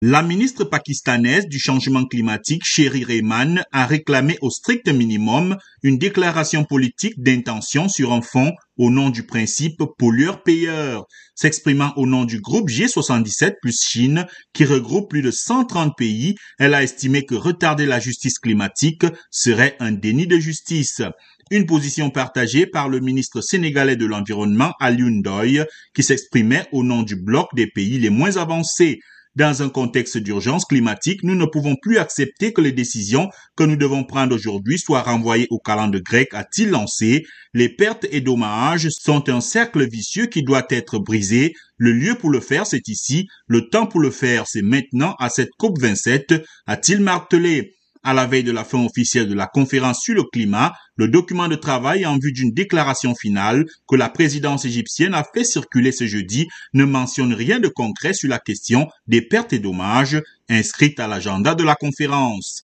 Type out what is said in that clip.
La ministre pakistanaise du changement climatique, Sherry Rehman, a réclamé au strict minimum une déclaration politique d'intention sur un fonds au nom du principe pollueur-payeur. S'exprimant au nom du groupe G77 plus Chine, qui regroupe plus de 130 pays, elle a estimé que retarder la justice climatique serait un déni de justice. Une position partagée par le ministre sénégalais de l'Environnement, Alioune Doy, qui s'exprimait au nom du bloc des pays les moins avancés. Dans un contexte d'urgence climatique, nous ne pouvons plus accepter que les décisions que nous devons prendre aujourd'hui soient renvoyées au calendrier grec, a-t-il lancé. Les pertes et dommages sont un cercle vicieux qui doit être brisé. Le lieu pour le faire, c'est ici. Le temps pour le faire, c'est maintenant à cette COP 27, a-t-il martelé. À la veille de la fin officielle de la conférence sur le climat, le document de travail en vue d'une déclaration finale que la présidence égyptienne a fait circuler ce jeudi ne mentionne rien de concret sur la question des pertes et dommages inscrites à l'agenda de la conférence.